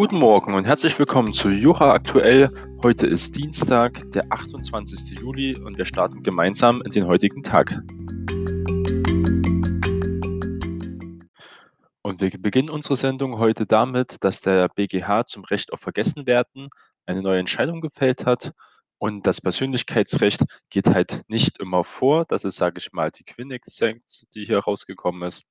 Guten Morgen und herzlich willkommen zu Jura Aktuell. Heute ist Dienstag, der 28. Juli und wir starten gemeinsam in den heutigen Tag. Und wir beginnen unsere Sendung heute damit, dass der BGH zum Recht auf Vergessenwerden eine neue Entscheidung gefällt hat. Und das Persönlichkeitsrecht geht halt nicht immer vor. Das ist, sage ich mal, die Quintessenz, die hier rausgekommen ist.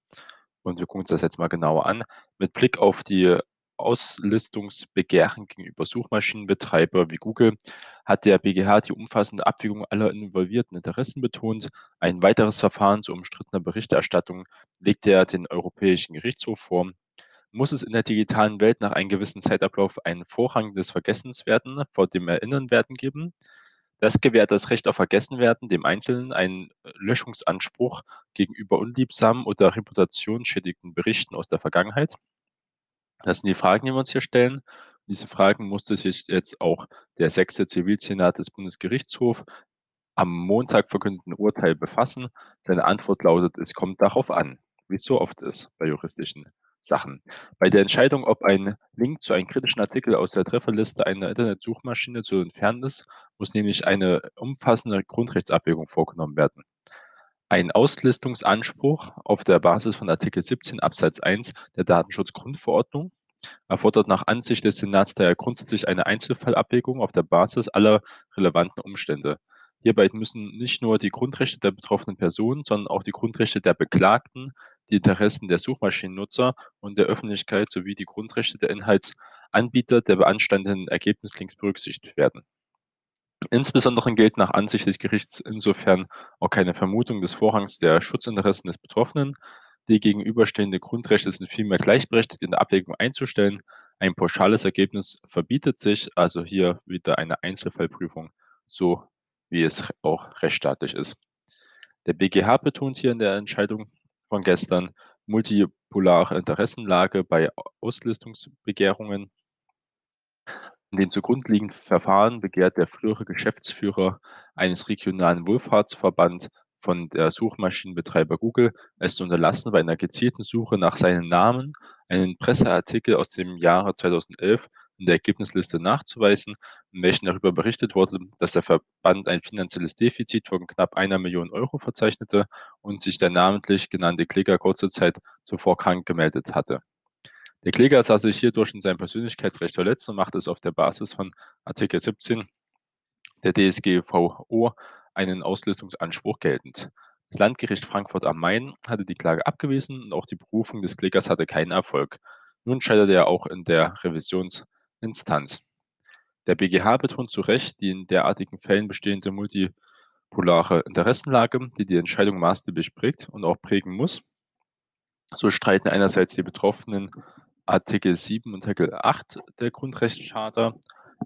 Und wir gucken uns das jetzt mal genauer an. Mit Blick auf die Auslistungsbegehren gegenüber Suchmaschinenbetreiber wie Google hat der BGH die umfassende Abwägung aller involvierten Interessen betont. Ein weiteres Verfahren zu umstrittener Berichterstattung legt er den Europäischen Gerichtshof vor. Muss es in der digitalen Welt nach einem gewissen Zeitablauf einen Vorrang des Vergessenswerden vor dem Erinnernwerden geben? Das gewährt das Recht auf Vergessenwerden dem Einzelnen einen Löschungsanspruch gegenüber unliebsamen oder reputationsschädigenden Berichten aus der Vergangenheit. Das sind die Fragen, die wir uns hier stellen. Diese Fragen musste sich jetzt auch der sechste Zivilsenat des Bundesgerichtshofs am Montag verkündeten Urteil befassen. Seine Antwort lautet, es kommt darauf an, wie es so oft ist bei juristischen Sachen. Bei der Entscheidung, ob ein Link zu einem kritischen Artikel aus der Trefferliste einer Internetsuchmaschine zu entfernen ist, muss nämlich eine umfassende Grundrechtsabwägung vorgenommen werden. Ein Auslistungsanspruch auf der Basis von Artikel 17 Absatz 1 der Datenschutzgrundverordnung erfordert nach Ansicht des Senats daher grundsätzlich eine Einzelfallabwägung auf der Basis aller relevanten Umstände. Hierbei müssen nicht nur die Grundrechte der betroffenen Personen, sondern auch die Grundrechte der Beklagten, die Interessen der Suchmaschinennutzer und der Öffentlichkeit sowie die Grundrechte der Inhaltsanbieter der beanstandeten Ergebnislinks berücksichtigt werden. Insbesondere gilt nach Ansicht des Gerichts insofern auch keine Vermutung des Vorrangs der Schutzinteressen des Betroffenen. Die gegenüberstehenden Grundrechte sind vielmehr gleichberechtigt in der Abwägung einzustellen. Ein pauschales Ergebnis verbietet sich, also hier wieder eine Einzelfallprüfung, so wie es auch rechtsstaatlich ist. Der BGH betont hier in der Entscheidung von gestern multipolare Interessenlage bei Auslistungsbegehrungen. In den zugrunde liegenden Verfahren begehrt der frühere Geschäftsführer eines regionalen Wohlfahrtsverband von der Suchmaschinenbetreiber Google, es zu unterlassen, bei einer gezielten Suche nach seinem Namen einen Presseartikel aus dem Jahre 2011 in der Ergebnisliste nachzuweisen, in welchem darüber berichtet wurde, dass der Verband ein finanzielles Defizit von knapp einer Million Euro verzeichnete und sich der namentlich genannte Kläger kurze Zeit zuvor krank gemeldet hatte. Der Kläger sah sich hierdurch in seinem Persönlichkeitsrecht verletzt und machte es auf der Basis von Artikel 17 der DSGVO einen Auslistungsanspruch geltend. Das Landgericht Frankfurt am Main hatte die Klage abgewiesen und auch die Berufung des Klägers hatte keinen Erfolg. Nun scheiterte er auch in der Revisions- Instanz. Der BGH betont zu Recht die in derartigen Fällen bestehende multipolare Interessenlage, die die Entscheidung maßgeblich prägt und auch prägen muss. So streiten einerseits die Betroffenen Artikel 7 und Artikel 8 der Grundrechtscharta,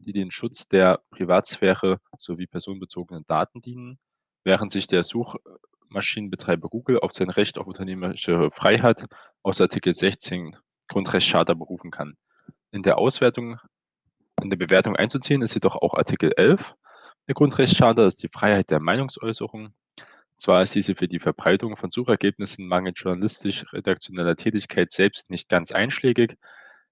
die den Schutz der Privatsphäre sowie personenbezogenen Daten dienen, während sich der Suchmaschinenbetreiber Google auf sein Recht auf unternehmerische Freiheit aus Artikel 16 Grundrechtscharta berufen kann. In der Auswertung in der Bewertung einzuziehen ist jedoch auch Artikel 11 der Grundrechtscharta, das ist die Freiheit der Meinungsäußerung. Zwar ist diese für die Verbreitung von Suchergebnissen mangels journalistisch-redaktioneller Tätigkeit selbst nicht ganz einschlägig,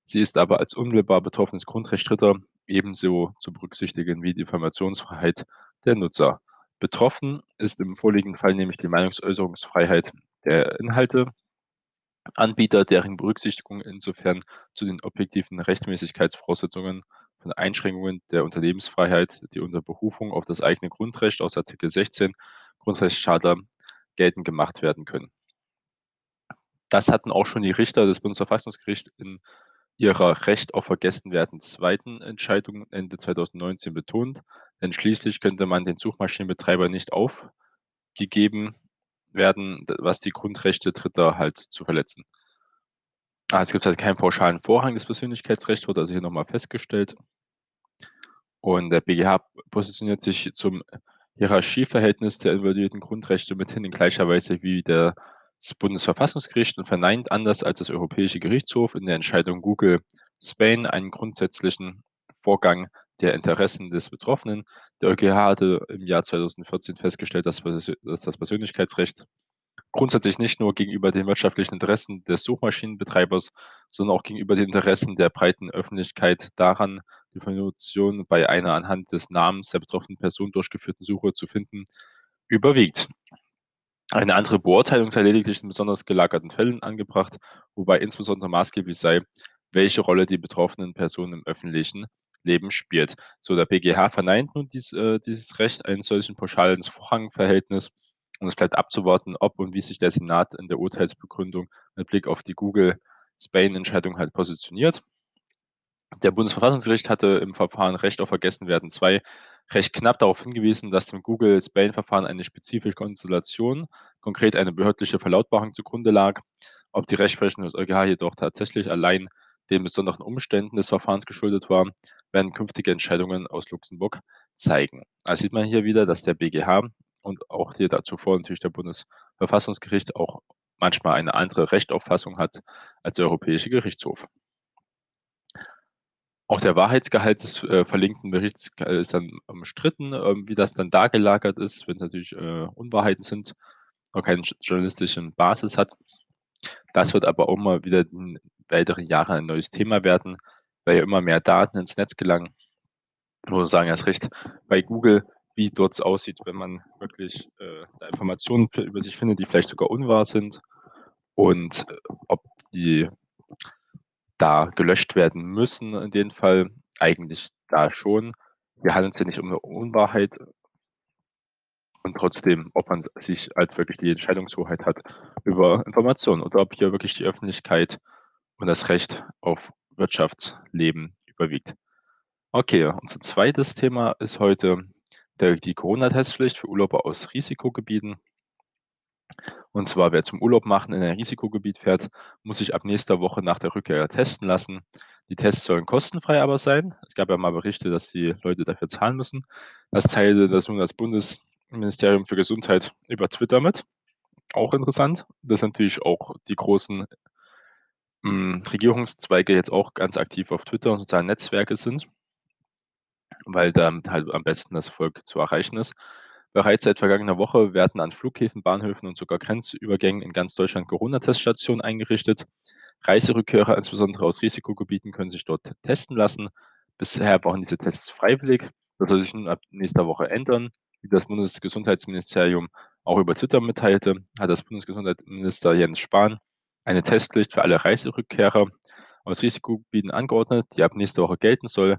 sie ist aber als unmittelbar betroffenes Grundrecht Dritter ebenso zu berücksichtigen wie die Informationsfreiheit der Nutzer. Betroffen ist im vorliegenden Fall nämlich die Meinungsäußerungsfreiheit der Inhalte Anbieter, deren Berücksichtigung insofern zu den objektiven Rechtmäßigkeitsvoraussetzungen von Einschränkungen der Unternehmensfreiheit, die unter Berufung auf das eigene Grundrecht aus Artikel 16 Grundrechtscharta geltend gemacht werden können. Das hatten auch schon die Richter des Bundesverfassungsgerichts in ihrer Recht auf Vergessenwerden zweiten Entscheidung Ende 2019 betont, denn schließlich könnte man den Suchmaschinenbetreiber nicht aufgegeben werden, was die Grundrechte Dritter halt zu verletzen. Ah, es gibt halt keinen pauschalen Vorrang des Persönlichkeitsrechts, wurde also hier nochmal festgestellt. Und der BGH positioniert sich zum Hierarchieverhältnis der involvierten Grundrechte mithin in gleicher Weise wie das Bundesverfassungsgericht und verneint anders als das Europäische Gerichtshof in der Entscheidung Google Spain einen grundsätzlichen Vorgang der Interessen des Betroffenen. Der EuGH hatte im Jahr 2014 festgestellt, dass das Persönlichkeitsrecht Grundsätzlich nicht nur gegenüber den wirtschaftlichen Interessen des Suchmaschinenbetreibers, sondern auch gegenüber den Interessen der breiten Öffentlichkeit daran, die Information bei einer anhand des Namens der betroffenen Person durchgeführten Suche zu finden, überwiegt. Eine andere Beurteilung sei lediglich in besonders gelagerten Fällen angebracht, wobei insbesondere maßgeblich sei, welche Rolle die betroffenen Personen im öffentlichen Leben spielt. So, der BGH verneint nun dies, äh, dieses Recht eines solchen pauschalen Vorrangverhältnis und es bleibt abzuwarten, ob und wie sich der Senat in der Urteilsbegründung mit Blick auf die Google-Spain-Entscheidung halt positioniert. Der Bundesverfassungsgericht hatte im Verfahren Recht auf Vergessenwerden 2 recht knapp darauf hingewiesen, dass dem Google-Spain-Verfahren eine spezifische Konstellation, konkret eine behördliche Verlautbarung zugrunde lag. Ob die Rechtsprechung des EuGH jedoch tatsächlich allein den besonderen Umständen des Verfahrens geschuldet war, werden künftige Entscheidungen aus Luxemburg zeigen. Da sieht man hier wieder, dass der BGH und auch hier dazu vor natürlich der Bundesverfassungsgericht auch manchmal eine andere Rechtauffassung hat als der Europäische Gerichtshof. Auch der Wahrheitsgehalt des äh, verlinkten Berichts äh, ist dann umstritten, äh, wie das dann da gelagert ist, wenn es natürlich äh, Unwahrheiten sind oder keine journalistischen Basis hat. Das wird aber auch mal wieder in weiteren Jahren ein neues Thema werden, weil ja immer mehr Daten ins Netz gelangen. Ich muss sagen, erst recht bei Google wie dort aussieht, wenn man wirklich äh, Informationen über sich findet, die vielleicht sogar unwahr sind und äh, ob die da gelöscht werden müssen in dem Fall. Eigentlich da schon. Hier handelt es ja nicht um eine Unwahrheit und trotzdem, ob man sich halt wirklich die Entscheidungshoheit hat über Informationen oder ob hier wirklich die Öffentlichkeit und das Recht auf Wirtschaftsleben überwiegt. Okay, unser zweites Thema ist heute der, die Corona-Testpflicht für Urlauber aus Risikogebieten. Und zwar, wer zum Urlaub machen in ein Risikogebiet fährt, muss sich ab nächster Woche nach der Rückkehr testen lassen. Die Tests sollen kostenfrei aber sein. Es gab ja mal Berichte, dass die Leute dafür zahlen müssen. Das teilte das nun das Bundesministerium für Gesundheit über Twitter mit. Auch interessant, dass natürlich auch die großen mh, hm, Regierungszweige jetzt auch ganz aktiv auf Twitter und sozialen Netzwerke sind weil damit halt am besten das Volk zu erreichen ist. Bereits seit vergangener Woche werden an Flughäfen, Bahnhöfen und sogar Grenzübergängen in ganz Deutschland Corona-Teststationen eingerichtet. Reiserückkehrer, insbesondere aus Risikogebieten, können sich dort testen lassen. Bisher brauchen diese Tests freiwillig. Das soll sich nun ab nächster Woche ändern. Wie das Bundesgesundheitsministerium auch über Twitter mitteilte, hat das Bundesgesundheitsminister Jens Spahn eine Testpflicht für alle Reiserückkehrer aus Risikogebieten angeordnet, die ab nächster Woche gelten soll.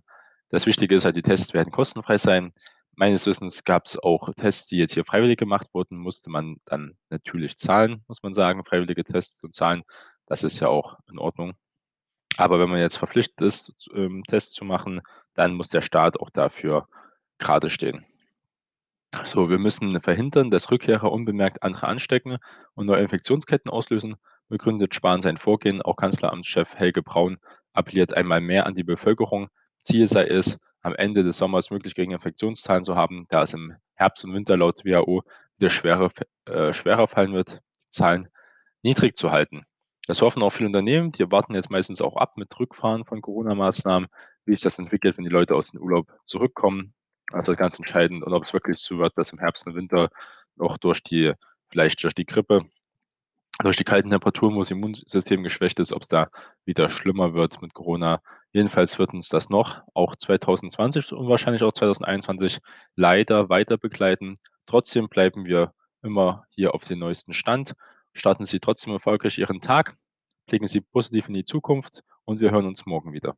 Das Wichtige ist halt, die Tests werden kostenfrei sein. Meines Wissens gab es auch Tests, die jetzt hier freiwillig gemacht wurden, musste man dann natürlich zahlen, muss man sagen, freiwillige Tests und zahlen. Das ist ja auch in Ordnung. Aber wenn man jetzt verpflichtet ist, ähm, Tests zu machen, dann muss der Staat auch dafür gerade stehen. So, wir müssen verhindern, dass Rückkehrer unbemerkt andere anstecken und neue Infektionsketten auslösen, begründet Spahn sein Vorgehen. Auch Kanzleramtschef Helge Braun appelliert einmal mehr an die Bevölkerung, Ziel sei es, am Ende des Sommers möglichst geringe Infektionszahlen zu haben, da es im Herbst und Winter laut WHO wieder schwerer, äh, schwerer fallen wird, die Zahlen niedrig zu halten. Das hoffen auch viele Unternehmen, die warten jetzt meistens auch ab mit Rückfahren von Corona-Maßnahmen, wie sich das entwickelt, wenn die Leute aus dem Urlaub zurückkommen. Also ganz entscheidend und ob es wirklich so wird, dass im Herbst und Winter noch durch die, vielleicht durch die Grippe durch die kalten Temperaturen, wo das Immunsystem geschwächt ist, ob es da wieder schlimmer wird mit Corona. Jedenfalls wird uns das noch auch 2020 und wahrscheinlich auch 2021 leider weiter begleiten. Trotzdem bleiben wir immer hier auf dem neuesten Stand. Starten Sie trotzdem erfolgreich Ihren Tag, blicken Sie positiv in die Zukunft und wir hören uns morgen wieder.